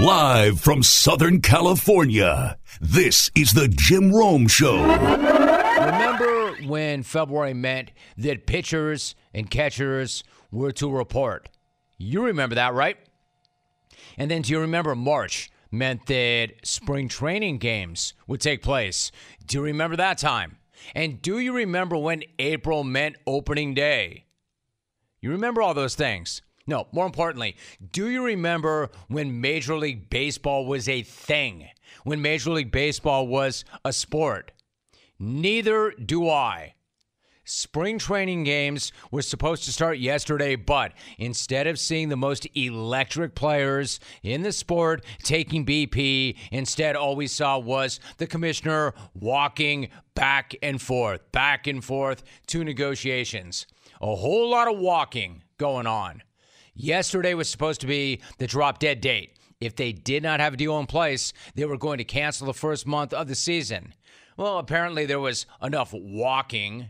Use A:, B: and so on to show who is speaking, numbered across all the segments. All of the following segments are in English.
A: Live from Southern California, this is the Jim Rome Show.
B: Remember when February meant that pitchers and catchers were to report? You remember that, right? And then do you remember March meant that spring training games would take place? Do you remember that time? And do you remember when April meant opening day? You remember all those things? No, more importantly, do you remember when Major League Baseball was a thing? When Major League Baseball was a sport? Neither do I. Spring training games were supposed to start yesterday, but instead of seeing the most electric players in the sport taking BP, instead all we saw was the commissioner walking back and forth, back and forth to negotiations. A whole lot of walking going on. Yesterday was supposed to be the drop dead date. If they did not have a deal in place, they were going to cancel the first month of the season. Well, apparently there was enough walking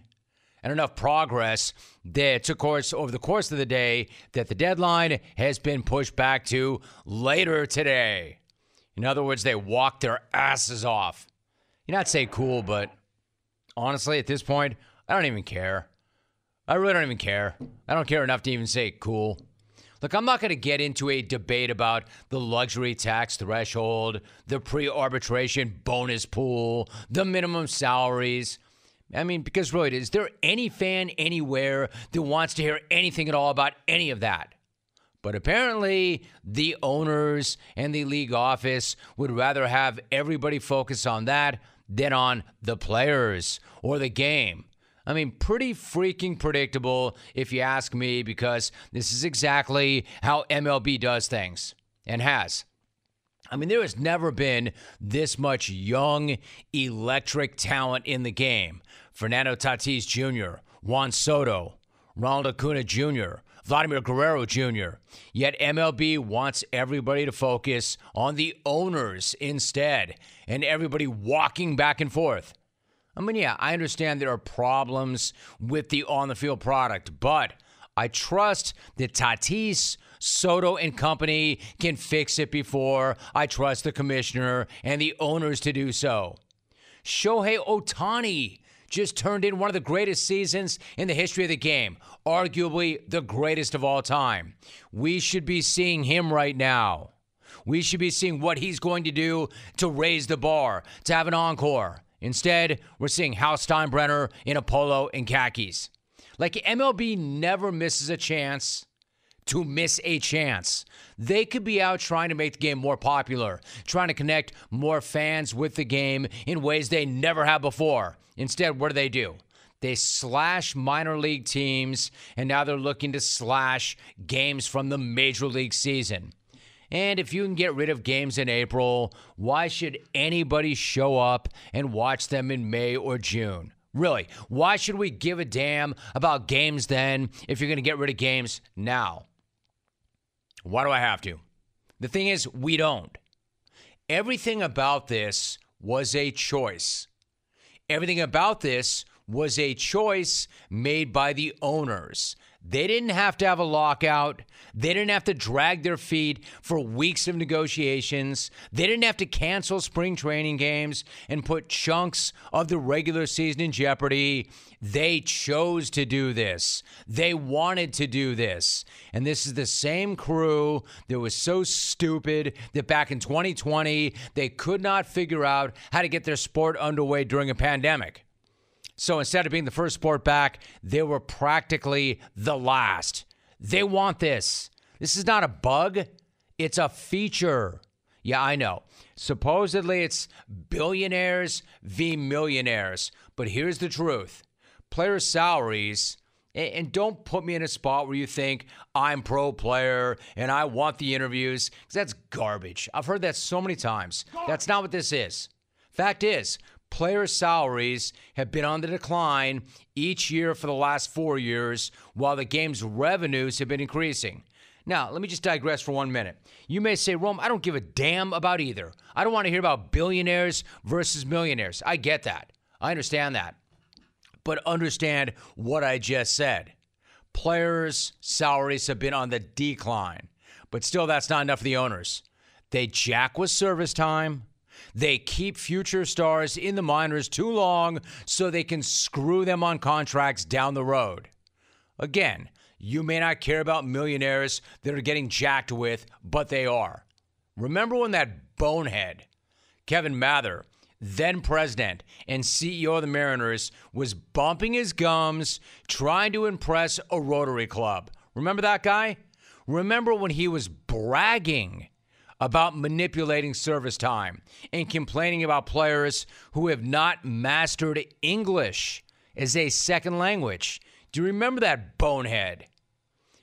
B: and enough progress that took course over the course of the day that the deadline has been pushed back to later today. In other words, they walked their asses off. You not say cool, but honestly, at this point, I don't even care. I really don't even care. I don't care enough to even say cool. Look, I'm not going to get into a debate about the luxury tax threshold, the pre arbitration bonus pool, the minimum salaries. I mean, because really, is there any fan anywhere that wants to hear anything at all about any of that? But apparently, the owners and the league office would rather have everybody focus on that than on the players or the game. I mean, pretty freaking predictable, if you ask me, because this is exactly how MLB does things and has. I mean, there has never been this much young, electric talent in the game. Fernando Tatis Jr., Juan Soto, Ronald Acuna Jr., Vladimir Guerrero Jr. Yet MLB wants everybody to focus on the owners instead and everybody walking back and forth. I mean, yeah, I understand there are problems with the on the field product, but I trust that Tatis, Soto, and company can fix it before I trust the commissioner and the owners to do so. Shohei Ohtani just turned in one of the greatest seasons in the history of the game, arguably the greatest of all time. We should be seeing him right now. We should be seeing what he's going to do to raise the bar, to have an encore. Instead, we're seeing Hal Steinbrenner in a polo and khakis. Like MLB never misses a chance to miss a chance. They could be out trying to make the game more popular, trying to connect more fans with the game in ways they never have before. Instead, what do they do? They slash minor league teams, and now they're looking to slash games from the major league season. And if you can get rid of games in April, why should anybody show up and watch them in May or June? Really, why should we give a damn about games then if you're going to get rid of games now? Why do I have to? The thing is, we don't. Everything about this was a choice. Everything about this was a choice made by the owners. They didn't have to have a lockout. They didn't have to drag their feet for weeks of negotiations. They didn't have to cancel spring training games and put chunks of the regular season in jeopardy. They chose to do this. They wanted to do this. And this is the same crew that was so stupid that back in 2020, they could not figure out how to get their sport underway during a pandemic. So instead of being the first sport back, they were practically the last. They want this. This is not a bug, it's a feature. Yeah, I know. Supposedly it's billionaires v millionaires. But here's the truth player salaries. And don't put me in a spot where you think I'm pro player and I want the interviews, because that's garbage. I've heard that so many times. That's not what this is. Fact is, player salaries have been on the decline each year for the last four years, while the game's revenues have been increasing. Now, let me just digress for one minute. You may say, Rome, I don't give a damn about either. I don't want to hear about billionaires versus millionaires. I get that. I understand that. But understand what I just said. Players' salaries have been on the decline, but still, that's not enough for the owners. They jack with service time. They keep future stars in the minors too long so they can screw them on contracts down the road. Again, you may not care about millionaires that are getting jacked with, but they are. Remember when that bonehead, Kevin Mather, then president and CEO of the Mariners, was bumping his gums trying to impress a Rotary Club? Remember that guy? Remember when he was bragging about manipulating service time and complaining about players who have not mastered English as a second language? Do you remember that bonehead?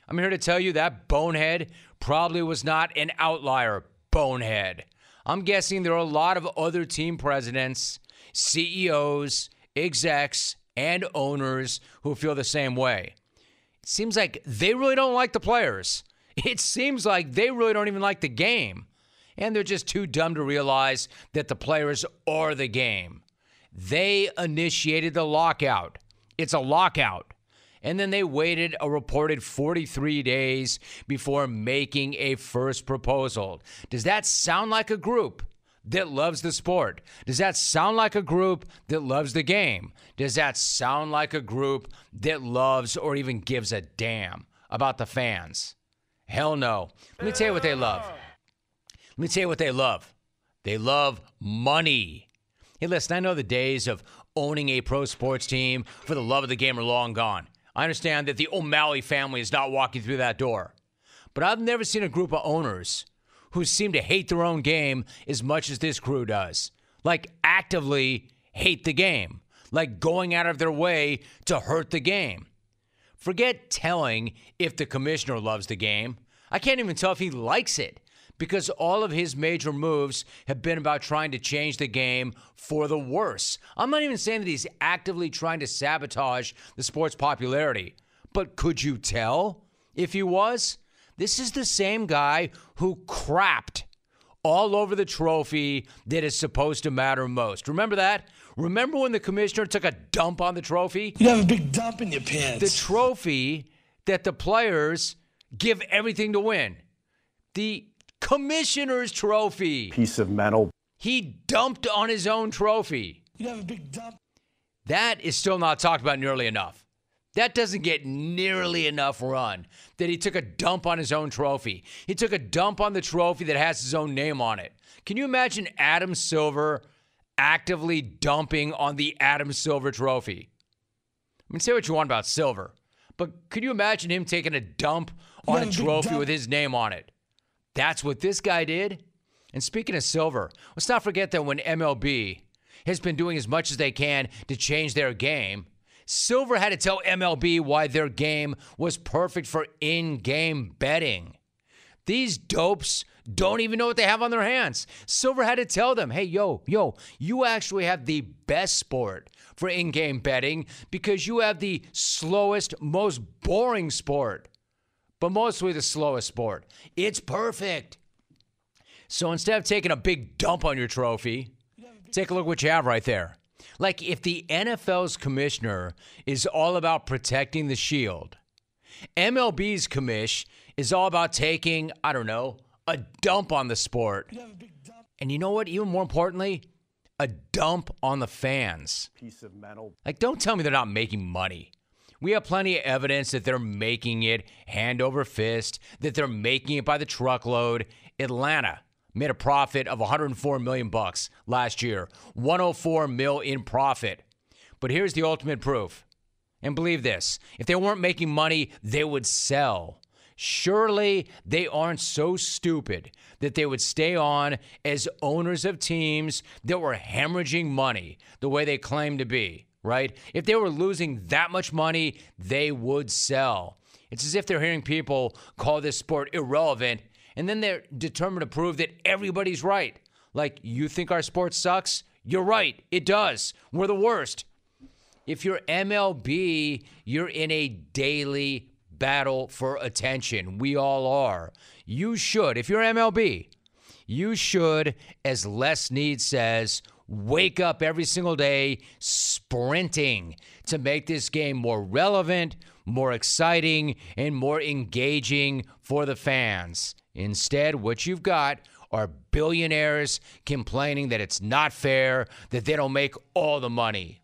B: I'm here to tell you that bonehead probably was not an outlier bonehead. I'm guessing there are a lot of other team presidents, CEOs, execs, and owners who feel the same way. It seems like they really don't like the players. It seems like they really don't even like the game. And they're just too dumb to realize that the players are the game. They initiated the lockout. It's a lockout and then they waited a reported 43 days before making a first proposal. Does that sound like a group? that loves the sport? Does that sound like a group that loves the game? Does that sound like a group that loves or even gives a damn about the fans? Hell no. Let me tell you what they love. Let me tell you what they love. They love money. Hey, listen, I know the days of owning a pro sports team for the love of the game are long gone. I understand that the O'Malley family is not walking through that door. But I've never seen a group of owners who seem to hate their own game as much as this crew does. Like, actively hate the game, like going out of their way to hurt the game. Forget telling if the commissioner loves the game. I can't even tell if he likes it because all of his major moves have been about trying to change the game for the worse. I'm not even saying that he's actively trying to sabotage the sport's popularity, but could you tell if he was? This is the same guy who crapped all over the trophy that is supposed to matter most. Remember that? Remember when the commissioner took a dump on the trophy?
C: You have a big dump in your pants.
B: The trophy that the players give everything to win. The commissioner's trophy.
D: Piece of metal.
B: He dumped on his own trophy.
C: You have a big dump.
B: That is still not talked about nearly enough. That doesn't get nearly enough run that he took a dump on his own trophy. He took a dump on the trophy that has his own name on it. Can you imagine Adam Silver actively dumping on the Adam Silver trophy? I mean, say what you want about Silver, but could you imagine him taking a dump on a trophy with his name on it? That's what this guy did. And speaking of silver, let's not forget that when MLB has been doing as much as they can to change their game, Silver had to tell MLB why their game was perfect for in game betting. These dopes don't even know what they have on their hands. Silver had to tell them, hey, yo, yo, you actually have the best sport for in game betting because you have the slowest, most boring sport but mostly the slowest sport. It's perfect. So instead of taking a big dump on your trophy, take a look what you have right there. Like if the NFL's commissioner is all about protecting the shield, MLB's commish is all about taking, I don't know, a dump on the sport. And you know what? Even more importantly, a dump on the fans.
D: Piece of metal.
B: Like, don't tell me they're not making money. We have plenty of evidence that they're making it hand over fist, that they're making it by the truckload. Atlanta made a profit of 104 million bucks last year, 104 mil in profit. But here's the ultimate proof. And believe this, if they weren't making money, they would sell. Surely they aren't so stupid that they would stay on as owners of teams that were hemorrhaging money the way they claim to be right? If they were losing that much money, they would sell. It's as if they're hearing people call this sport irrelevant, and then they're determined to prove that everybody's right. Like, you think our sport sucks? You're right, it does. We're the worst. If you're MLB, you're in a daily battle for attention. We all are. You should, if you're MLB, you should, as Les Snead says, wake up every single day sprinting to make this game more relevant, more exciting, and more engaging for the fans. Instead, what you've got are billionaires complaining that it's not fair, that they don't make all the money.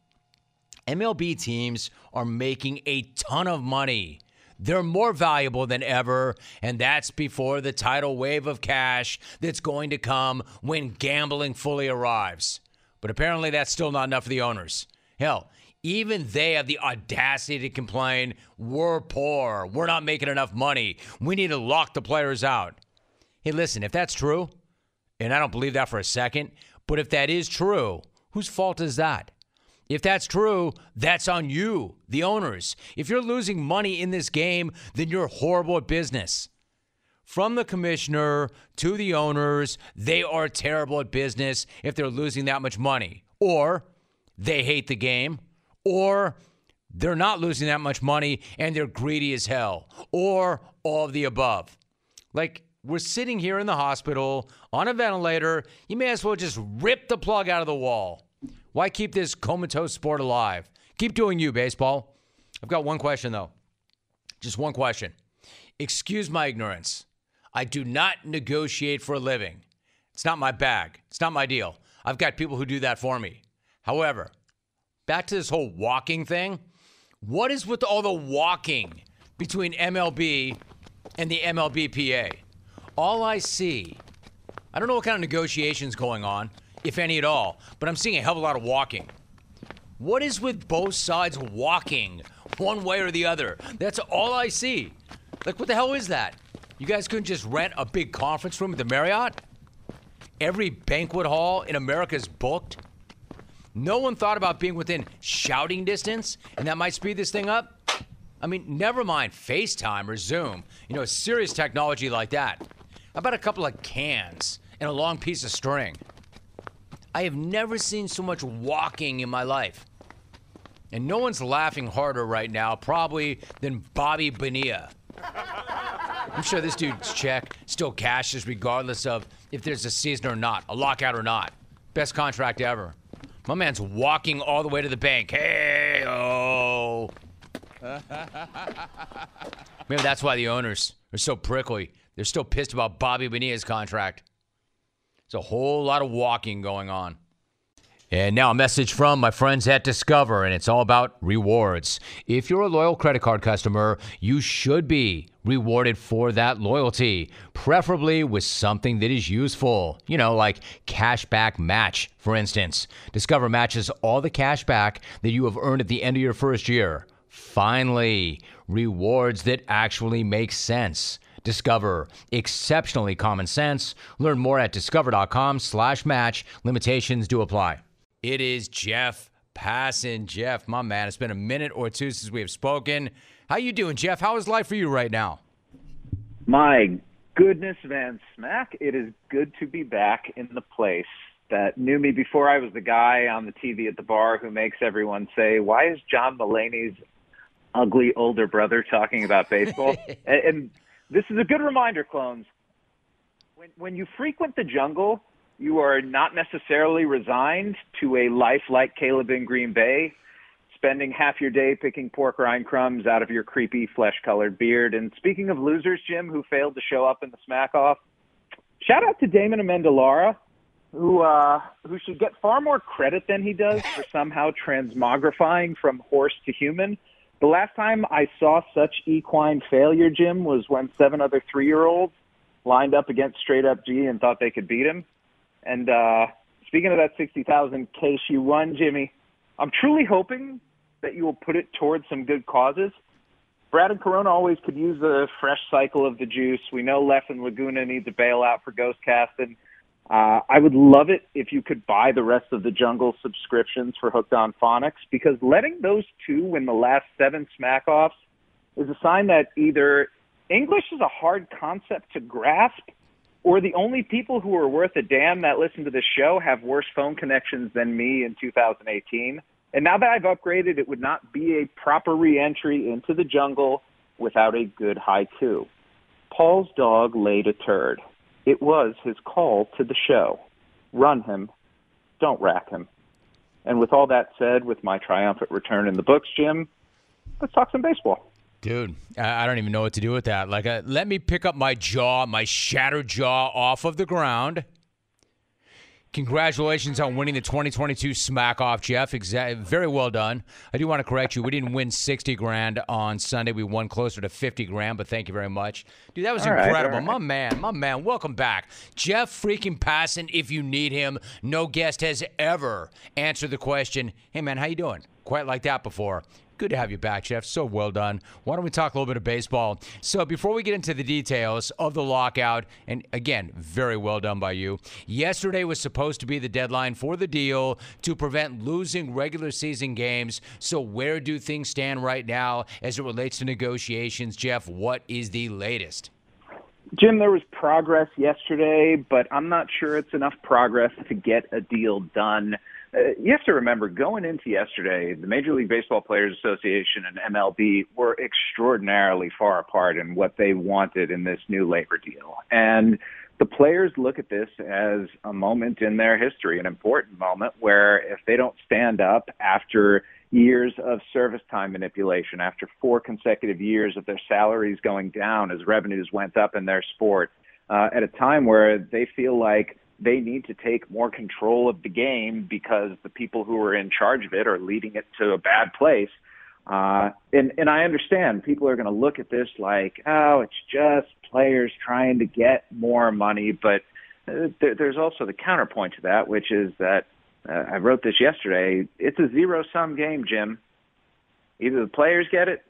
B: MLB teams are making a ton of money. They're more valuable than ever, and that's before the tidal wave of cash that's going to come when gambling fully arrives. But apparently, that's still not enough for the owners. Hell, even they have the audacity to complain, we're poor, we're not making enough money, we need to lock the players out. Hey, listen, if that's true, and I don't believe that for a second, but if that is true, whose fault is that? If that's true, that's on you, the owners. If you're losing money in this game, then you're horrible at business. From the commissioner to the owners, they are terrible at business if they're losing that much money. Or they hate the game, or they're not losing that much money and they're greedy as hell, or all of the above. Like, we're sitting here in the hospital on a ventilator. You may as well just rip the plug out of the wall. Why keep this comatose sport alive? Keep doing you, baseball. I've got one question, though. Just one question. Excuse my ignorance. I do not negotiate for a living. It's not my bag, it's not my deal. I've got people who do that for me. However, back to this whole walking thing. What is with all the walking between MLB and the MLBPA? All I see, I don't know what kind of negotiations going on, if any at all, but I'm seeing a hell of a lot of walking. What is with both sides walking one way or the other? That's all I see. Like, what the hell is that? You guys couldn't just rent a big conference room at the Marriott? Every banquet hall in America is booked? No one thought about being within shouting distance, and that might speed this thing up? I mean, never mind FaceTime or Zoom, you know, serious technology like that. How about a couple of cans and a long piece of string? I have never seen so much walking in my life. And no one's laughing harder right now, probably, than Bobby Bonilla. I'm sure this dude's check still cashes regardless of if there's a season or not, a lockout or not. Best contract ever. My man's walking all the way to the bank. Hey, oh. Maybe that's why the owners are so prickly. They're still pissed about Bobby Bonilla's contract. There's a whole lot of walking going on. And now a message from my friends at Discover, and it's all about rewards. If you're a loyal credit card customer, you should be rewarded for that loyalty, preferably with something that is useful. You know, like cashback match, for instance. Discover matches all the cash back that you have earned at the end of your first year. Finally, rewards that actually make sense. Discover exceptionally common sense. Learn more at discover.com slash match. Limitations do apply. It is Jeff Passan. Jeff, my man, it's been a minute or two since we have spoken. How you doing, Jeff? How is life for you right now?
D: My goodness, Van Smack, it is good to be back in the place that knew me before I was the guy on the TV at the bar who makes everyone say, "Why is John Mulaney's ugly older brother talking about baseball?" and, and this is a good reminder, clones. When, when you frequent the jungle, you are not necessarily resigned to a life like Caleb in Green Bay, spending half your day picking pork rind crumbs out of your creepy flesh colored beard. And speaking of losers, Jim, who failed to show up in the smack off, shout out to Damon Amendolara, who uh, who should get far more credit than he does for somehow transmogrifying from horse to human. The last time I saw such equine failure, Jim, was when seven other three year olds lined up against Straight Up G and thought they could beat him. And uh, speaking of that 60,000 case you won, Jimmy, I'm truly hoping that you will put it towards some good causes. Brad and Corona always could use a fresh cycle of the juice. We know Lef and Laguna needs a bailout for Ghost Casting. Uh, I would love it if you could buy the rest of the Jungle subscriptions for Hooked on Phonics because letting those two win the last seven smack offs is a sign that either English is a hard concept to grasp or the only people who are worth a damn that listen to this show have worse phone connections than me in 2018. And now that I've upgraded, it would not be a proper reentry into the jungle without a good haiku. Paul's dog laid a turd. It was his call to the show. Run him. Don't rack him. And with all that said, with my triumphant return in the books, Jim, let's talk some baseball.
B: Dude, I don't even know what to do with that. Like, uh, let me pick up my jaw, my shattered jaw off of the ground. Congratulations on winning the 2022 Smack Off, Jeff. Exa- very well done. I do want to correct you. We didn't win 60 grand on Sunday. We won closer to 50 grand, but thank you very much. Dude, that was
D: All right,
B: incredible.
D: all right.
B: My man, my man, welcome back. Jeff freaking Passon, if you need him. No guest has ever answered the question, hey man, how you doing? Quite like that before. Good to have you back, Jeff. So well done. Why don't we talk a little bit of baseball? So, before we get into the details of the lockout, and again, very well done by you. Yesterday was supposed to be the deadline for the deal to prevent losing regular season games. So, where do things stand right now as it relates to negotiations? Jeff, what is the latest?
D: Jim, there was progress yesterday, but I'm not sure it's enough progress to get a deal done. Uh, you have to remember, going into yesterday, the Major League Baseball Players Association and MLB were extraordinarily far apart in what they wanted in this new labor deal. And the players look at this as a moment in their history, an important moment where if they don't stand up after years of service time manipulation, after four consecutive years of their salaries going down as revenues went up in their sport, uh, at a time where they feel like they need to take more control of the game because the people who are in charge of it are leading it to a bad place. Uh, and, and I understand people are going to look at this like, oh, it's just players trying to get more money. But uh, there, there's also the counterpoint to that, which is that uh, I wrote this yesterday. It's a zero sum game, Jim. Either the players get it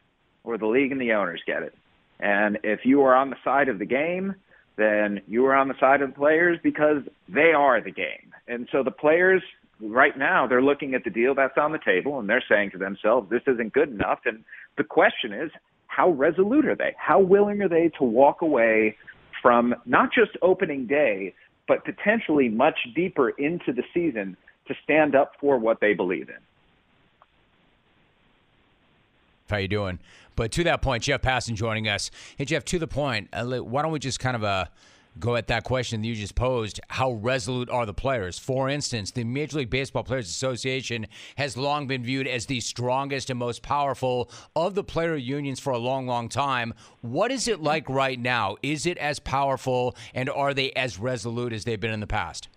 D: or the league and the owners get it. And if you are on the side of the game, then you are on the side of the players because they are the game. And so the players right now they're looking at the deal that's on the table and they're saying to themselves, this isn't good enough. And the question is, how resolute are they? How willing are they to walk away from not just opening day, but potentially much deeper into the season to stand up for what they believe in?
B: How you doing? But to that point, Jeff Passan joining us. Hey, Jeff, to the point, uh, why don't we just kind of uh, go at that question that you just posed? How resolute are the players? For instance, the Major League Baseball Players Association has long been viewed as the strongest and most powerful of the player unions for a long, long time. What is it like right now? Is it as powerful, and are they as resolute as they've been in the past?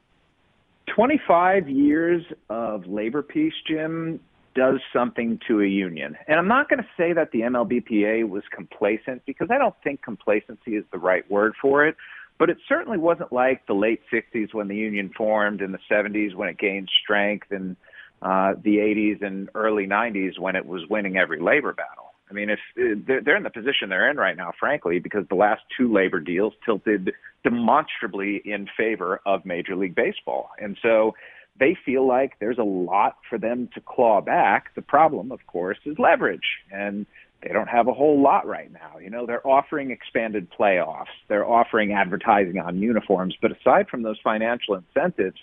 D: 25 years of labor peace, Jim, does something to a union. And I'm not going to say that the MLBPA was complacent because I don't think complacency is the right word for it. But it certainly wasn't like the late 60s when the union formed, in the 70s when it gained strength, and uh, the 80s and early 90s when it was winning every labor battle. I mean, if uh, they're they're in the position they're in right now, frankly, because the last two labor deals tilted demonstrably in favor of Major League Baseball, and so they feel like there's a lot for them to claw back. The problem, of course, is leverage, and they don't have a whole lot right now. You know, they're offering expanded playoffs, they're offering advertising on uniforms, but aside from those financial incentives,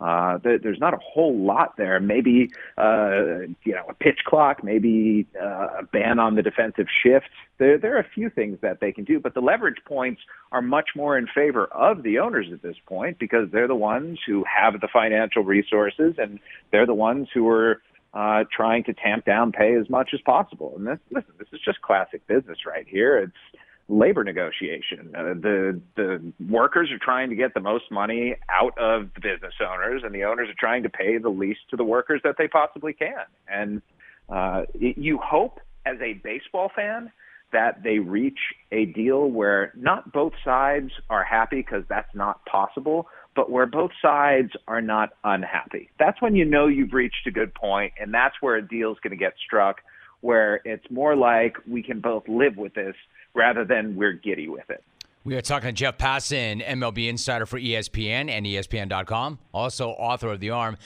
D: uh, there, there's not a whole lot there. Maybe, uh, you know, a pitch clock, maybe uh, a ban on the defensive shift. There, there are a few things that they can do, but the leverage points are much more in favor of the owners at this point because they're the ones who have the financial resources and they're the ones who are uh, trying to tamp down pay as much as possible. And this, listen, this is just classic business right here. It's labor negotiation. Uh, the the workers are trying to get the most money out of the business owners, and the owners are trying to pay the least to the workers that they possibly can. And uh, you hope, as a baseball fan, that they reach a deal where not both sides are happy because that's not possible, but where both sides are not unhappy. That's when you know you've reached a good point, and that's where a deal is going to get struck. Where it's more like we can both live with this rather than we're giddy with it.
B: We are talking to Jeff Passan, MLB insider for ESPN and ESPN.com, also author of The Arm.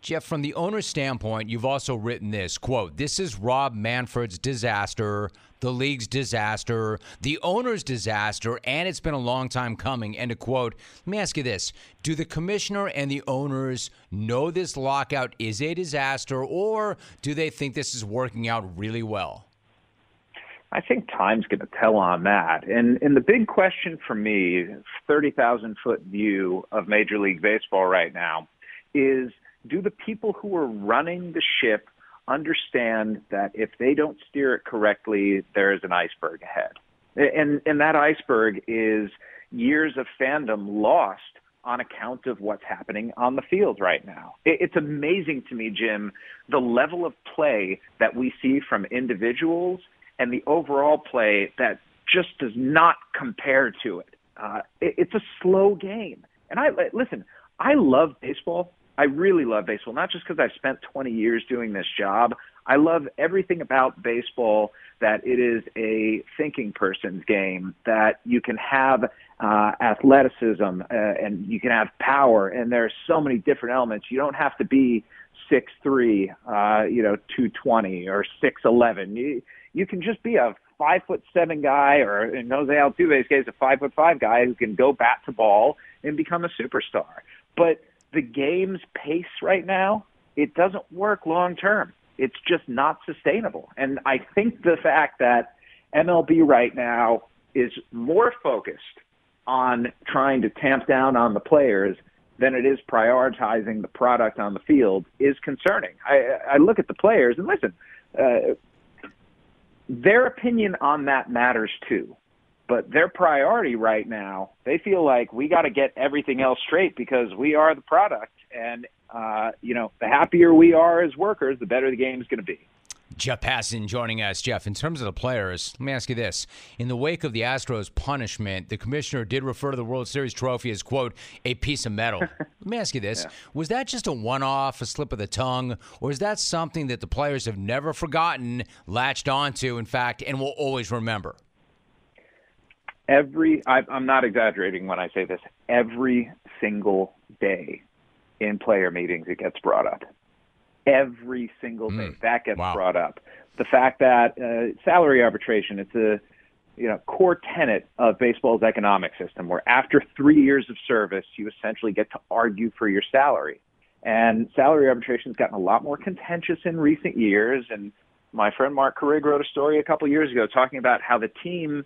B: Jeff, from the owner's standpoint, you've also written this quote, This is Rob Manfred's disaster, the league's disaster, the owner's disaster, and it's been a long time coming. End of quote. Let me ask you this Do the commissioner and the owners know this lockout is a disaster, or do they think this is working out really well?
D: I think time's going to tell on that. And and the big question for me, thirty thousand foot view of Major League Baseball right now, is do the people who are running the ship understand that if they don't steer it correctly, there is an iceberg ahead. And, and that iceberg is years of fandom lost on account of what's happening on the field right now. It's amazing to me, Jim, the level of play that we see from individuals and the overall play that just does not compare to it. Uh, it's a slow game. And I listen, I love baseball. I really love baseball, not just because I've spent 20 years doing this job. I love everything about baseball that it is a thinking person's game, that you can have uh, athleticism uh, and you can have power, and there's so many different elements. You don't have to be six three, uh, you know, 220 or 6'11. You, you can just be a five foot seven guy, or in Jose Altuve's case, a five foot five guy who can go bat to ball and become a superstar. But the game's pace right now, it doesn't work long term. It's just not sustainable. And I think the fact that MLB right now is more focused on trying to tamp down on the players than it is prioritizing the product on the field is concerning. I, I look at the players and listen, uh, their opinion on that matters too. But their priority right now, they feel like we got to get everything else straight because we are the product. And, uh, you know, the happier we are as workers, the better the game is going to be.
B: Jeff Passan joining us. Jeff, in terms of the players, let me ask you this. In the wake of the Astros' punishment, the commissioner did refer to the World Series trophy as, quote, a piece of metal. let me ask you this. Yeah. Was that just a one off, a slip of the tongue, or is that something that the players have never forgotten, latched onto, in fact, and will always remember?
D: Every, I, I'm not exaggerating when I say this, every single day in player meetings, it gets brought up every single day. Mm. That gets wow. brought up. The fact that uh, salary arbitration, it's a you know core tenet of baseball's economic system, where after three years of service, you essentially get to argue for your salary. And salary arbitration has gotten a lot more contentious in recent years. And my friend Marc Carig wrote a story a couple years ago talking about how the team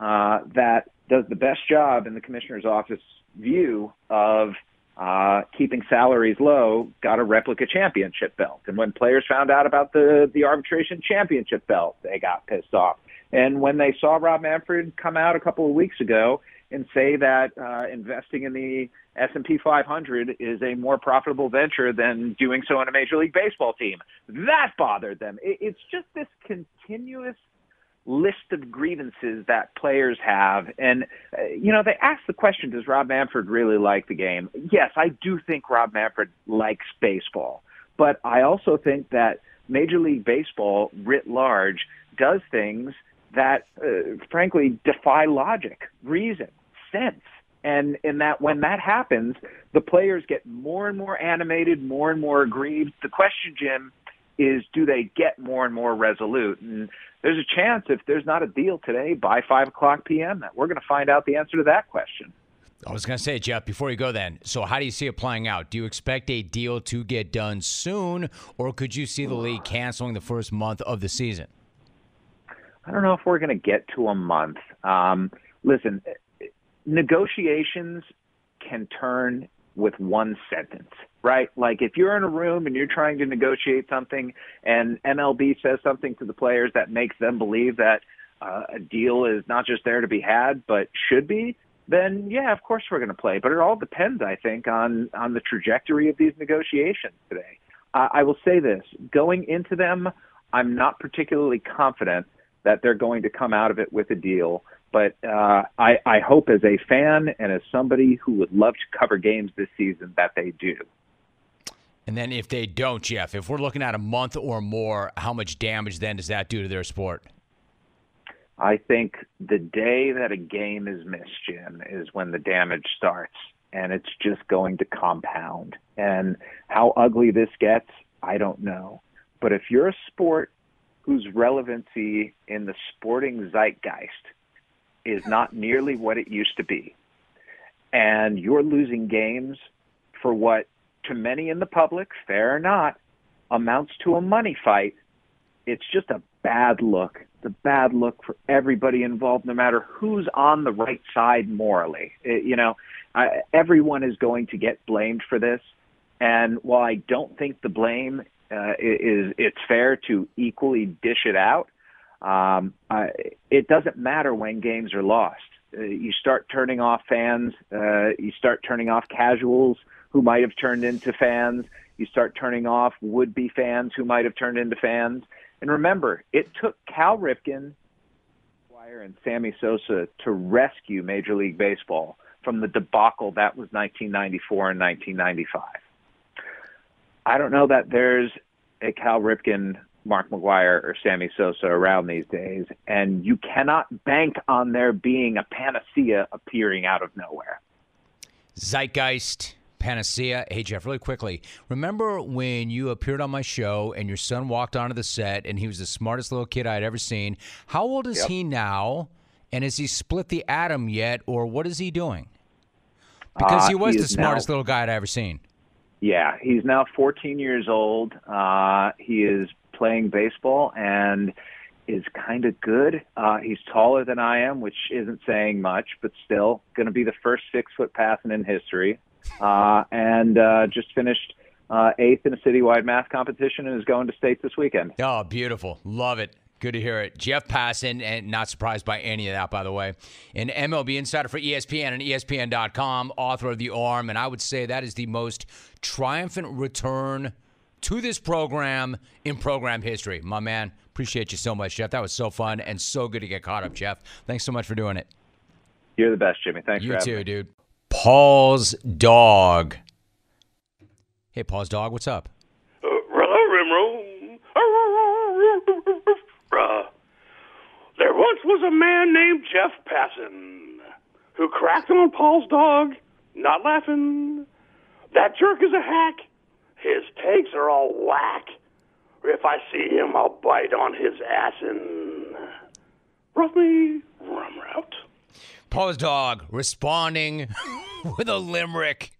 D: uh, that does the best job in the commissioner's office view of uh, keeping salaries low, got a replica championship belt. And when players found out about the the arbitration championship belt, they got pissed off. And when they saw Rob Manfred come out a couple of weeks ago and say that uh, investing in the S&P 500 is a more profitable venture than doing so on a Major League Baseball team, that bothered them. It, it's just this continuous list of grievances that players have. And, uh, you know, they ask the question, does Rob Manfred really like the game? Yes, I do think Rob Manfred likes baseball. But I also think that Major League Baseball, writ large, does things that, uh, frankly, defy logic, reason, sense. And in that, when that happens, the players get more and more animated, more and more aggrieved. The question, Jim, is do they get more and more resolute? And there's a chance if there's not a deal today by 5 o'clock p.m. that we're going to find out the answer to that question.
B: I was going to say, Jeff, before you go then, so how do you see it playing out? Do you expect a deal to get done soon, or could you see the league canceling the first month of the season?
D: I don't know if we're going to get to a month. Um, listen, negotiations can turn with one sentence, right? Like if you're in a room and you're trying to negotiate something and MLB says something to the players that makes them believe that uh, a deal is not just there to be had, but should be, then yeah, of course we're going to play. But it all depends, I think, on, on the trajectory of these negotiations today. Uh, I will say this, going into them, I'm not particularly confident that they're going to come out of it with a deal. But uh, I, I hope as a fan and as somebody who would love to cover games this season that they do.
B: And then if they don't, Jeff, if we're looking at a month or more, how much damage then does that do to their sport?
D: I think the day that a game is missed, Jim, is when the damage starts. And it's just going to compound. And how ugly this gets, I don't know. But if you're a sport whose relevancy in the sporting zeitgeist is not nearly what it used to be. And you're losing games for what, to many in the public, fair or not, amounts to a money fight. It's just a bad look. The bad look for everybody involved, no matter who's on the right side morally. It, you know, I, everyone is going to get blamed for this. And while I don't think the blame uh, is it's fair to equally dish it out. Um, I, it doesn't matter when games are lost. Uh, you start turning off fans. Uh, you start turning off casuals who might have turned into fans. You start turning off would-be fans who might have turned into fans. And remember, it took Cal Ripken, McGwire, and Sammy Sosa to rescue Major League Baseball from the debacle that was 1994 and 1995. I don't know that there's a Cal Ripken, Mark McGwire or Sammy Sosa around these days, and you cannot bank on there being a panacea appearing out of nowhere.
B: Zeitgeist, panacea. Hey, Jeff, really quickly. Remember when you appeared on my show and your son walked onto the set and he was the smartest little kid I'd ever seen? How old is
D: Yep.
B: he now? And has he split the atom yet, or what is he doing? Because
D: Uh,
B: he was
D: he
B: the
D: is now-
B: smartest little guy I'd ever seen.
D: Yeah, he's now 14 years old. Uh, he is playing baseball and is kind of good. Uh, he's taller than I am, which isn't saying much, but still going to be the first six foot Passan in history. Uh, and uh, just finished uh, eighth in a citywide math competition and is going to state this weekend.
B: Oh, beautiful. Love it. Good to hear it. Jeff Passan, and not surprised by any of that, by the way, an MLB insider for ESPN and ESPN.com, author of The Arm, and I would say that is the most triumphant return to this program in program history. My man, appreciate you so much, Jeff. That was so fun and so good to get caught up, Jeff. Thanks so much for doing it.
D: You're the best, Jimmy. Thanks
B: You
D: for having
B: too,
D: me.
B: dude. Paul's dog. Hey, Paul's dog, what's up?
E: Uh, there once was a man named Jeff Passan who cracked on Paul's dog, not laughing. That jerk is a hack. His takes are all whack. If I see him, I'll bite on his assin. Rough me, rum route.
B: Paul's dog responding with a limerick.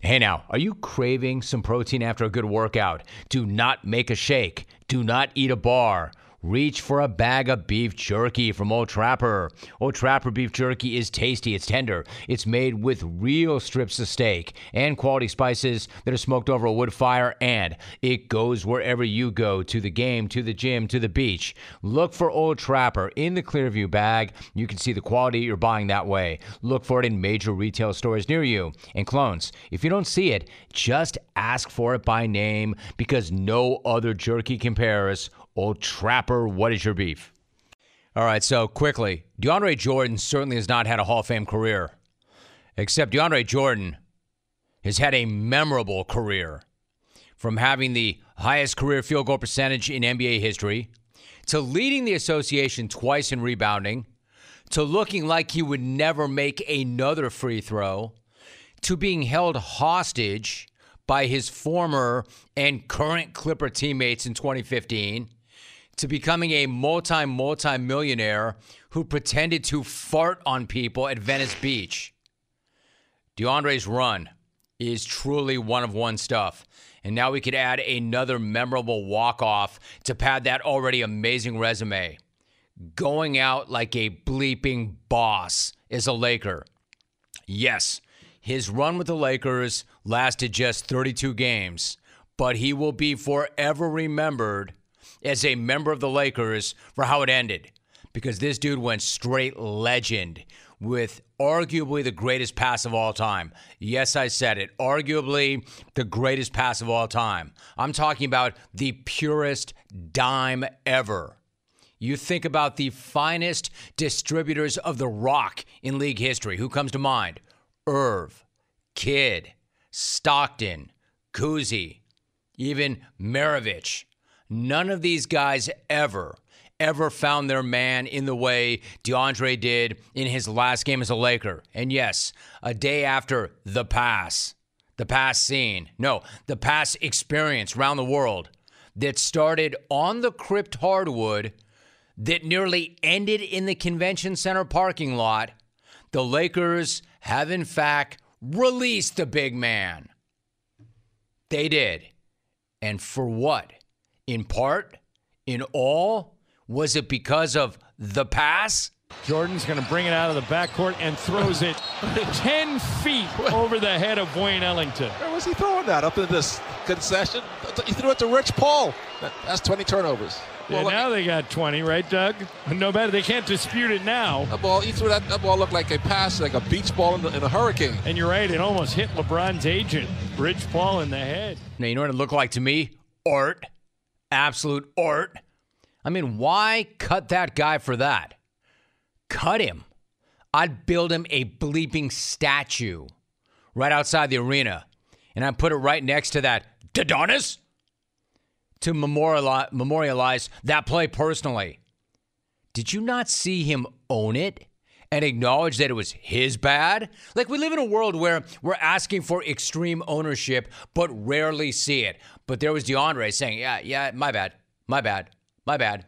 B: Hey now, are you craving some protein after a good workout? Do not make a shake. Do not eat a bar. Reach for a bag of beef jerky from Old Trapper. Old Trapper beef jerky is tasty, it's tender, it's made with real strips of steak and quality spices that are smoked over a wood fire, and it goes wherever you go to the game, to the gym, to the beach. Look for Old Trapper in the Clearview bag. You can see the quality you're buying that way. Look for it in major retail stores near you. And clones, if you don't see it, just ask for it by name because no other jerky compares. Old Trapper, what is your beef? All right, so quickly, DeAndre Jordan certainly has not had a Hall of Fame career, except DeAndre Jordan has had a memorable career from having the highest career field goal percentage in NBA history to leading the association twice in rebounding to looking like he would never make another free throw to being held hostage by his former and current Clipper teammates in 2015 to becoming a multi multi millionaire who pretended to fart on people at Venice Beach. DeAndre's run is truly one of one stuff. And now we could add another memorable walk off to pad that already amazing resume. Going out like a bleeping boss is a Laker. Yes, his run with the Lakers lasted just 32 games, but he will be forever remembered as a member of the Lakers for how it ended. Because this dude went straight legend with arguably the greatest pass of all time. Yes, I said it. Arguably the greatest pass of all time. I'm talking about the purest dime ever. You think about the finest distributors of the rock in league history. Who comes to mind? Irv, Kidd, Stockton, Cousy, even Maravich. None of these guys ever, ever found their man in the way DeAndre did in his last game as a Laker. And yes, a day after the pass, the pass scene, no, the pass experience around the world that started on the crypt hardwood that nearly ended in the convention center parking lot, the Lakers have in fact released the big man. They did. And for what? In part? In all? Was it because of the pass?
F: Jordan's going to bring it out of the backcourt and throws it 10 feet over the head of Wayne Ellington.
G: Where was he throwing that? Up in this concession? He threw it to Rich Paul. That's 20 turnovers.
F: Yeah,
G: Well,
F: now they got 20, right, Doug? No matter, they can't dispute it now.
G: that ball, he threw that, that ball looked like a pass, like a beach ball in, the, in a hurricane.
F: And you're right, it almost hit LeBron's agent, Rich Paul, in the head.
B: Now, you know what it looked like to me? Art. Absolute art. I mean, why cut that guy for that? Cut him. I'd build him a bleeping statue right outside the arena, and I'd put it right next to that Dodonis to memorialize, memorialize that play personally. Did you not see him own it and acknowledge that it was his bad? Like, we live in a world where we're asking for extreme ownership, but rarely see it. But there was DeAndre saying, Yeah, yeah, my bad, my bad, my bad.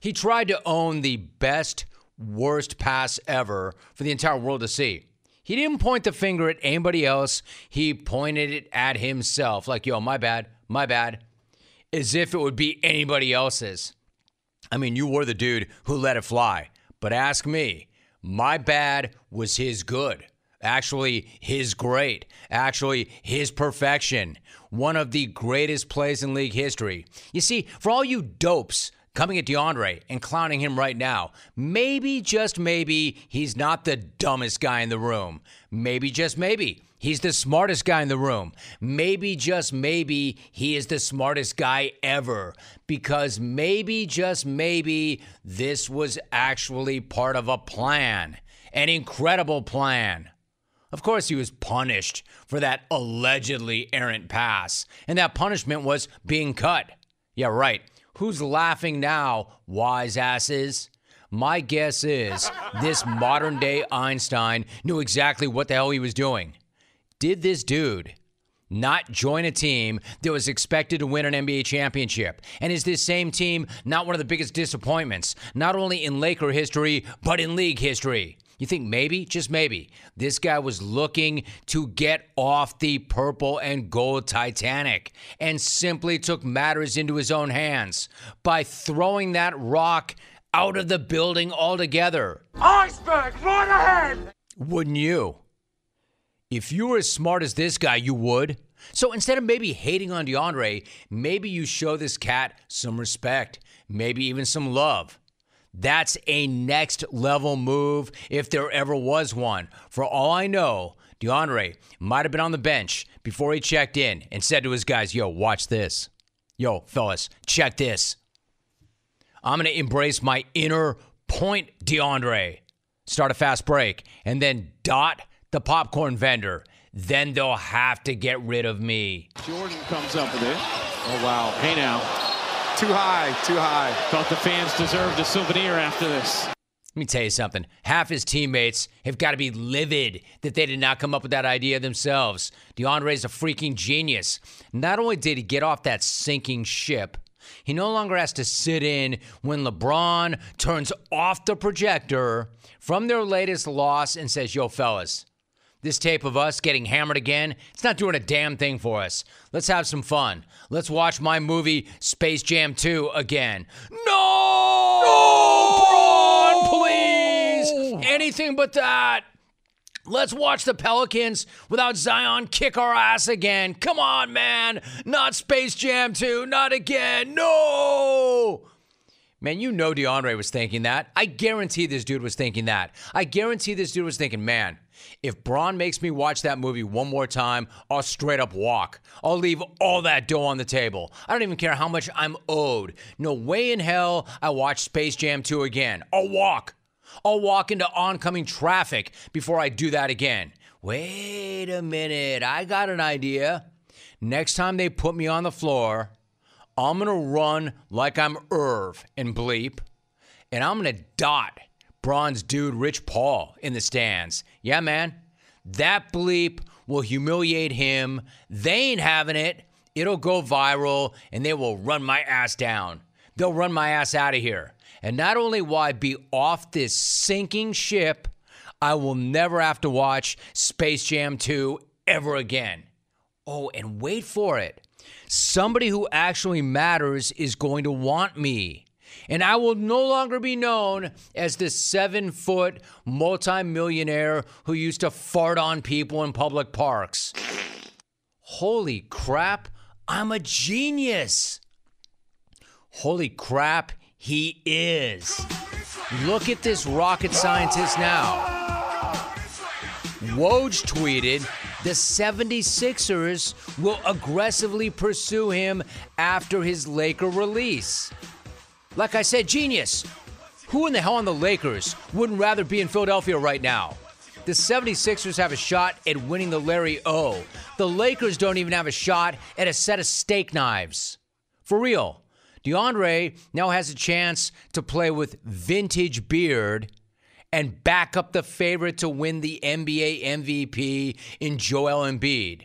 B: He tried to own the best, worst pass ever for the entire world to see. He didn't point the finger at anybody else, he pointed it at himself, like, Yo, my bad, my bad, as if it would be anybody else's. I mean, you were the dude who let it fly. But ask me, my bad was his good. Actually, his great. Actually, his perfection. One of the greatest plays in league history. You see, for all you dopes coming at DeAndre and clowning him right now, maybe, just maybe, he's not the dumbest guy in the room. Maybe, just maybe, he's the smartest guy in the room. Maybe, just maybe, he is the smartest guy ever. Because maybe, just maybe, this was actually part of a plan. An incredible plan. Of course, he was punished for that allegedly errant pass, and that punishment was being cut. Yeah, right. Who's laughing now, wise asses? My guess is this modern day Einstein knew exactly what the hell he was doing. Did this dude not join a team that was expected to win an NBA championship? And is this same team not one of the biggest disappointments, not only in Laker history, but in league history? You think maybe, just maybe, this guy was looking to get off the purple and gold Titanic and simply took matters into his own hands by throwing that rock out of the building altogether.
H: Iceberg, right ahead!
B: Wouldn't you? If you were as smart as this guy, you would. So instead of maybe hating on DeAndre, maybe you show this cat some respect, maybe even some love. That's a next level move if there ever was one. For all I know, DeAndre might have been on the bench before he checked in and said to his guys, Yo, watch this. Yo, fellas, check this. I'm going to embrace my inner point, DeAndre. Start a fast break and then dot the popcorn vendor. Then they'll have to get rid of me.
I: Jordan comes up with it. Oh, wow. Hey now.
J: Too high, too high.
I: Thought the fans deserved a souvenir after this.
B: Let me tell you something. Half his teammates have got to be livid that they did not come up with that idea themselves. DeAndre's a freaking genius. Not only did he get off that sinking ship, he no longer has to sit in when LeBron turns off the projector from their latest loss and says, Yo, fellas, this tape of us getting hammered again, it's not doing a damn thing for us. Let's have some fun. Let's watch my movie Space Jam 2 again. No! No! Bron, please! Anything but that. Let's watch the Pelicans without Zion kick our ass again. Come on, man. Not Space Jam 2. Not again. No! Man, you know DeAndre was thinking that. I guarantee this dude was thinking that. I guarantee this dude was thinking, man, if Bron makes me watch that movie one more time, I'll straight up walk. I'll leave all that dough on the table. I don't even care how much I'm owed. No way in hell I watch Space Jam 2 again. I'll walk. I'll walk into oncoming traffic before I do that again. Wait a minute. I got an idea. Next time they put me on the floor, I'm going to run like I'm Irv and bleep, and I'm going to dot Bron's dude Rich Paul in the stands. Yeah, man. That bleep will humiliate him. They ain't having it. It'll go viral, and they will run my ass down. They'll run my ass out of here. And not only will I be off this sinking ship, I will never have to watch Space Jam 2 ever again. Oh, and wait for it. Somebody who actually matters is going to want me. And I will no longer be known as the seven foot multimillionaire who used to fart on people in public parks. Holy crap, I'm a genius. Holy crap, he is. Look at this rocket scientist now. Woj tweeted the 76ers will aggressively pursue him after his Laker release. Like I said, genius. Who in the hell on the Lakers wouldn't rather be in Philadelphia right now? The 76ers have a shot at winning the Larry O. The Lakers don't even have a shot at a set of steak knives. For real. DeAndre now has a chance to play with vintage beard and back up the favorite to win the NBA MVP in Joel Embiid.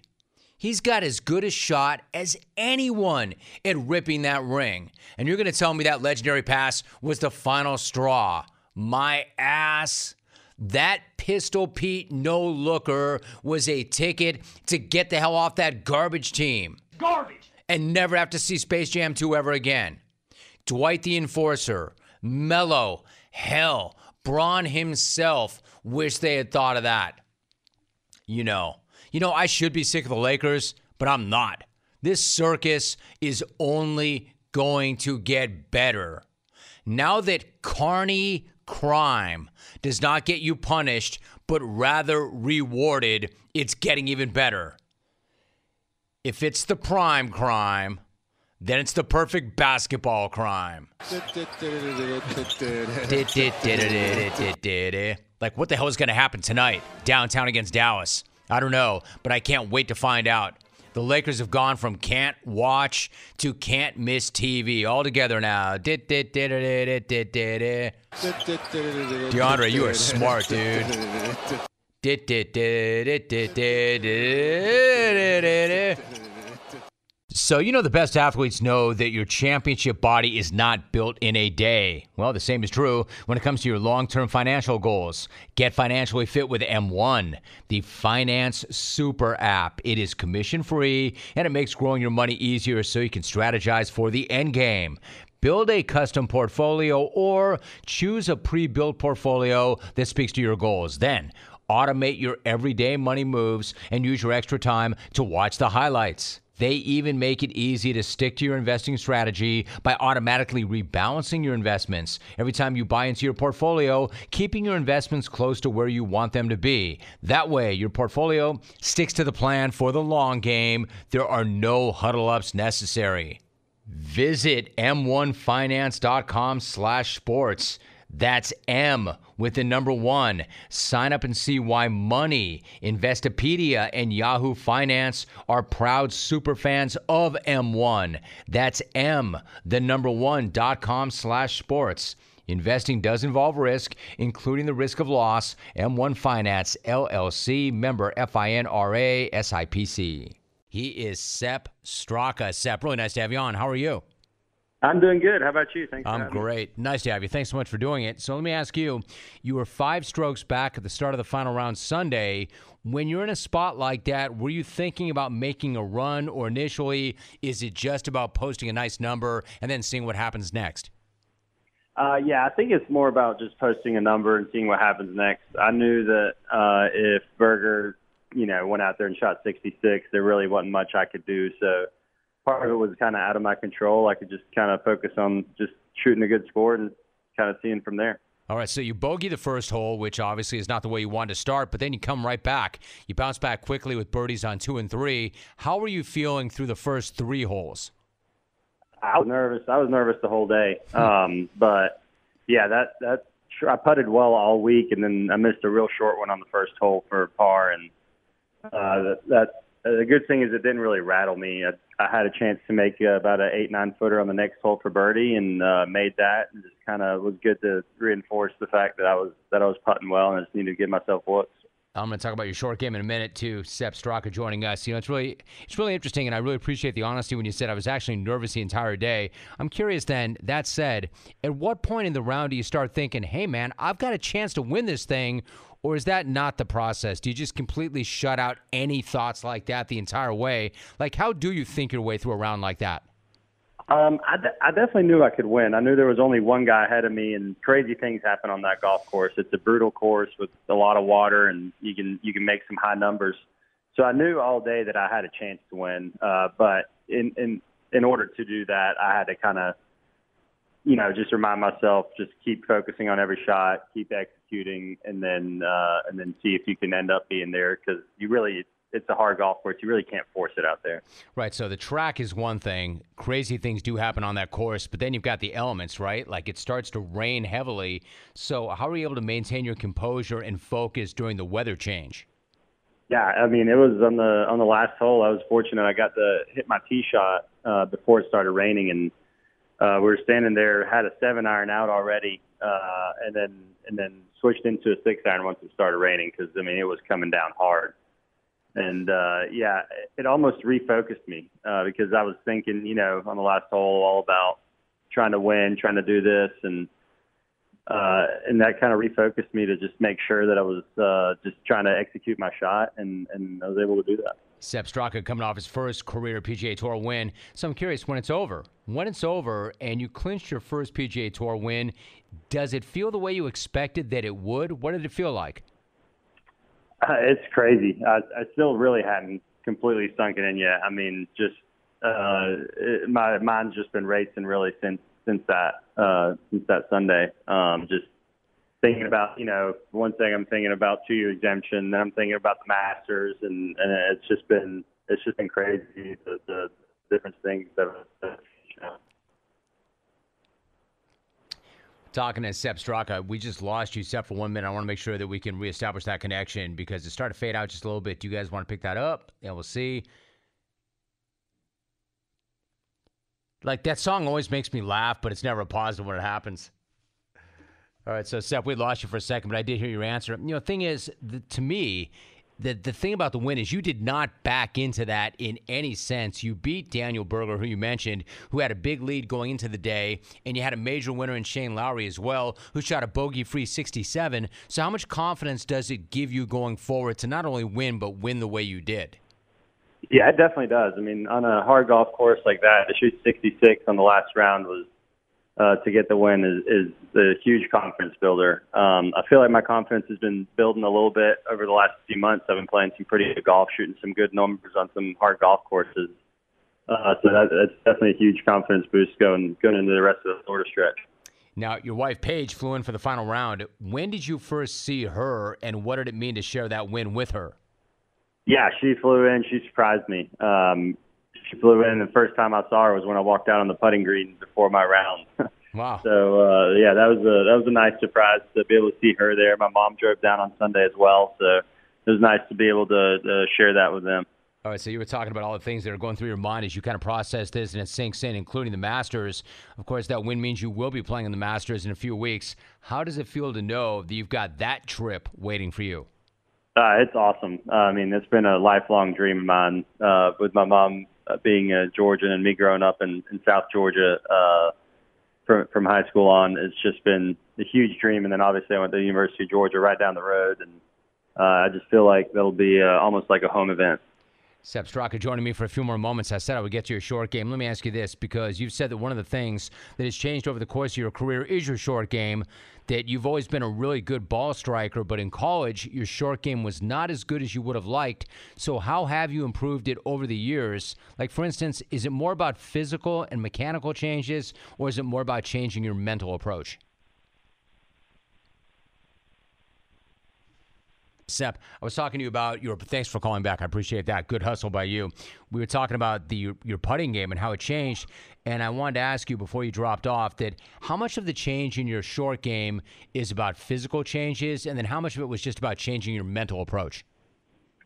B: He's got as good a shot as anyone at ripping that ring. And you're going to tell me that legendary pass was the final straw. My ass. That Pistol Pete no looker was a ticket to get the hell off that garbage team.
H: Garbage.
B: And never have to see Space Jam 2 ever again. Dwight the Enforcer, Melo, hell, Bron himself wish they had thought of that. You know, you know, I should be sick of the Lakers, but I'm not. This circus is only going to get better. Now that carny crime does not get you punished, but rather rewarded, it's getting even better. If it's the prime crime, then it's the perfect basketball crime. like, what the hell is going to happen tonight downtown against Dallas? I don't know, but I can't wait to find out. The Lakers have gone from can't watch to can't miss TV altogether now. DeAndre, you are smart, dude. So, you know, the best athletes know that your championship body is not built in a day. Well, the same is true when it comes to your long term financial goals. Get financially fit with M1, the finance super app. It is commission free and it makes growing your money easier so you can strategize for the end game. Build a custom portfolio or choose a pre built portfolio that speaks to your goals. Then, automate your everyday money moves and use your extra time to watch the highlights. They even make it easy to stick to your investing strategy by automatically rebalancing your investments every time you buy into your portfolio, keeping your investments close to where you want them to be. That way, your portfolio sticks to the plan for the long game. There are no huddle ups necessary. Visit m1finance.com slash sports. That's M with the number one. Sign up and see why Money, Investopedia, and Yahoo Finance are proud superfans of M1. That's M, the number one dot com slash sports. Investing does involve risk, including the risk of loss. M1 Finance, LLC, member FINRA, SIPC. He is Sepp Straka. Sepp, really nice to have you on. How are you?
K: I'm doing good. How about you? Thanks.
B: I'm great. Me. Nice to have you. Thanks so much for doing it. So let me ask you: You were five strokes back at the start of the final round Sunday. When you're in a spot like that, were you thinking about making a run, or initially is it just about posting a nice number and then seeing what happens next?
K: Uh, yeah, I think it's more about just posting a number and seeing what happens next. I knew that uh, if Berger, you know, went out there and shot 66, there really wasn't much I could do. So part of it was kind of out of my control. I could just kind of focus on just shooting a good score and kind of seeing from there.
B: All right, so you bogey the first hole, which obviously is not the way you wanted to start, but then you come right back. You bounce back quickly with birdies on two and three. How were you feeling through the first three holes?
K: I was nervous. I was nervous the whole day. Um, but yeah, that that I putted well all week, and then I missed a real short one on the first hole for par, and uh, that, that uh, the good thing is it didn't really rattle me. I, I had a chance to make uh, about an eight nine footer on the next hole for birdie and uh, made that. And just kind of was good to reinforce the fact that I was that I was putting well and I just needed to give myself looks.
B: I'm going to talk about your short game in a minute too. Sepp Straka joining us. You know, it's really it's really interesting, and I really appreciate the honesty when you said I was actually nervous the entire day. I'm curious. Then that said, at what point in the round do you start thinking, "Hey, man, I've got a chance to win this thing," Or is that not the process? Do you just completely shut out any thoughts like that the entire way? Like, how do you think your way through a round like that?
K: Um, I, de- I definitely knew I could win. I knew there was only one guy ahead of me, and crazy things happen on that golf course. It's a brutal course with a lot of water, and you can you can make some high numbers. So I knew all day that I had a chance to win. Uh, but in in in order to do that, I had to kind of, you know, just remind myself, just keep focusing on every shot, keep executing, and then uh, and then see if you can end up being there because you really it's a hard golf course. You really can't force it out there.
B: Right. So the track is one thing. Crazy things do happen on that course, but then you've got the elements, right? Like it starts to rain heavily. So how are you able to maintain your composure and focus during the weather change?
K: Yeah, I mean, it was on the on the last hole. I was fortunate. I got to hit my tee shot uh, before it started raining, and uh, we were standing there, had a seven iron out already, uh, and then and then switched into a six iron once it started raining because I mean it was coming down hard and uh, yeah, it almost refocused me uh, because I was thinking, you know, on the last hole, all about trying to win, trying to do this, and uh, and that kind of refocused me to just make sure that I was uh, just trying to execute my shot, and and I was able to do that.
B: Sepp Straka coming off his first career PGA Tour win. So I'm curious, when it's over, when it's over, and you clinched your first PGA Tour win, does it feel the way you expected that it would? What did it feel like?
K: Uh, it's crazy. I, I still really hadn't completely sunk it in yet. I mean, just uh, it, my mind's just been racing really since since that uh, since that Sunday. Um, just thinking about you know one thing I'm thinking about two year exemption, then I'm thinking about the Masters, and and it's just been it's just been crazy the, the different things that. Have, you know,
B: Talking to Sepp Straka, we just lost you, Sepp, for one minute. I want to make sure that we can reestablish that connection because it started to fade out just a little bit. Do you guys want to pick that up? Yeah, we'll see. Like that song always makes me laugh, but it's never a positive when it happens. All right, so Sepp, we lost you for a second, but I did hear your answer. You know, the thing is, the, to me, the the thing about the win is you did not back into that in any sense. You beat Daniel Berger, who you mentioned, who had a big lead going into the day, and you had a major winner in Shane Lowry as well, who shot a bogey-free 67. So how much confidence does it give you going forward to not only win but win the way you did?
K: Yeah, it definitely does. I mean, on a hard golf course like that, to shoot 66 on the last round was uh, to get the win is, is a huge confidence builder. Um, I feel like my confidence has been building a little bit over the last few months. I've been playing some pretty good golf, shooting some good numbers on some hard golf courses. Uh, so that, that's definitely a huge confidence boost going going into the rest of the Florida stretch.
B: Now, your wife Paige flew in for the final round. When did you first see her, and what did it mean to share that win with her?
K: Yeah, she flew in. She surprised me. Um, she flew in. The first time I saw her was when I walked out on the putting green before my round.
B: Wow.
K: so uh, yeah, that was a that was a nice surprise to be able to see her there. My mom drove down on Sunday as well, so it was nice to be able to, to share that with them.
B: All right, so you were talking about all the things that are going through your mind as you kind of process this and it sinks in, including the Masters. Of course, that win means you will be playing in the Masters in a few weeks. How does it feel to know that you've got that trip waiting for you?
K: Uh, it's awesome. Uh, I mean, it's been a lifelong dream of mine. Uh, with my mom uh, being a Georgian and me growing up in, in South Georgia uh, from from high school on, it's just been a huge dream. And then obviously I went to the University of Georgia right down the road, and uh, I just feel like that'll be uh, almost like a home event.
B: Sepp Straka joining me for a few more moments. I said I would get to your short game. Let me ask you this because you've said that one of the things that has changed over the course of your career is your short game. That you've always been a really good ball striker, but in college, your short game was not as good as you would have liked. So, how have you improved it over the years? Like, for instance, is it more about physical and mechanical changes, or is it more about changing your mental approach? Sepp, I was talking to you about your. Thanks for calling back. I appreciate that. Good hustle by you. We were talking about the your putting game and how it changed, and I wanted to ask you before you dropped off that how much of the change in your short game is about physical changes, and then how much of it was just about changing your mental approach.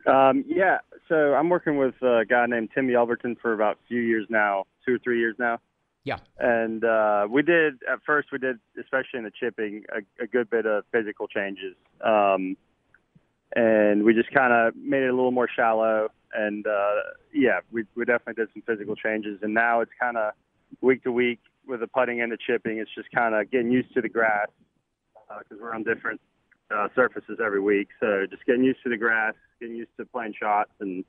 K: Um, yeah, so I'm working with a guy named Tim Yelverton for about a few years now, two or three years now.
B: Yeah.
K: And uh, we did at first we did especially in the chipping a, a good bit of physical changes. Um, and we just kind of made it a little more shallow. And uh, yeah, we we definitely did some physical changes. And now it's kind of week to week with the putting and the chipping. It's just kind of getting used to the grass because uh, we're on different uh, surfaces every week. So just getting used to the grass, getting used to playing shots, and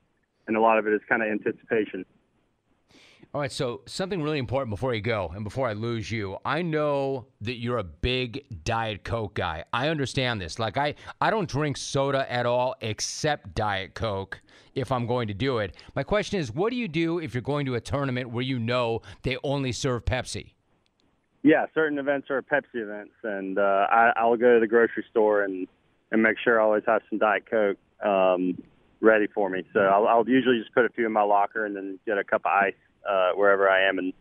K: and a lot of it is kind of anticipation.
B: All right, so something really important before you go and before I lose you. I know that you're a big Diet Coke guy. I understand this. Like I I don't drink soda at all except Diet Coke if I'm going to do it. My question is, what do you do if you're going to a tournament where you know they only serve Pepsi?
K: Yeah, certain events are Pepsi events, and uh, I, I'll go to the grocery store and and make sure I always have some Diet Coke um, ready for me. So I'll, I'll usually just put a few in my locker and then get a cup of ice uh, wherever I am and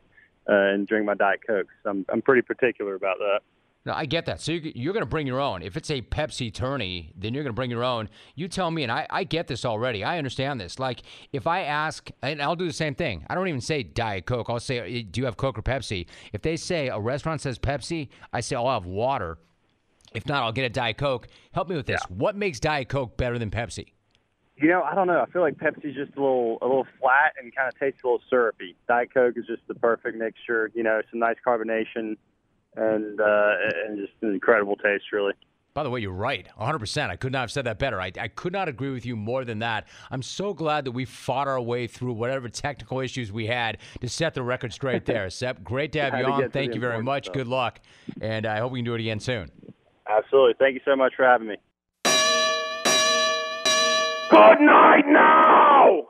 K: uh, and drink my Diet Coke. So I'm I'm pretty particular about that.
B: No, I get that. So you're, you're going to bring your own. If it's a Pepsi tourney, then you're going to bring your own. You tell me, and I, I get this already. I understand this. Like, if I ask, and I'll do the same thing. I don't even say Diet Coke. I'll say, do you have Coke or Pepsi? If they say a restaurant says Pepsi, I say, I'll have water. If not, I'll get a Diet Coke. Help me with this. What makes Diet Coke better than Pepsi?
K: You know, I don't know. I feel like Pepsi's just a little a little flat and kind of tastes a little syrupy. Diet Coke is just the perfect mixture. You know, some nice carbonation and uh, and just an incredible taste, really.
B: By the way, you're right. 100%. I could not have said that better. I, I could not agree with you more than that. I'm so glad that we fought our way through whatever technical issues we had to set the record straight there. Sepp, great to have you
K: to
B: on. Thank you very much.
K: stuff.
B: Good luck. And I hope we can do it again soon.
K: Absolutely. Thank you so much for having me.
H: Good night now!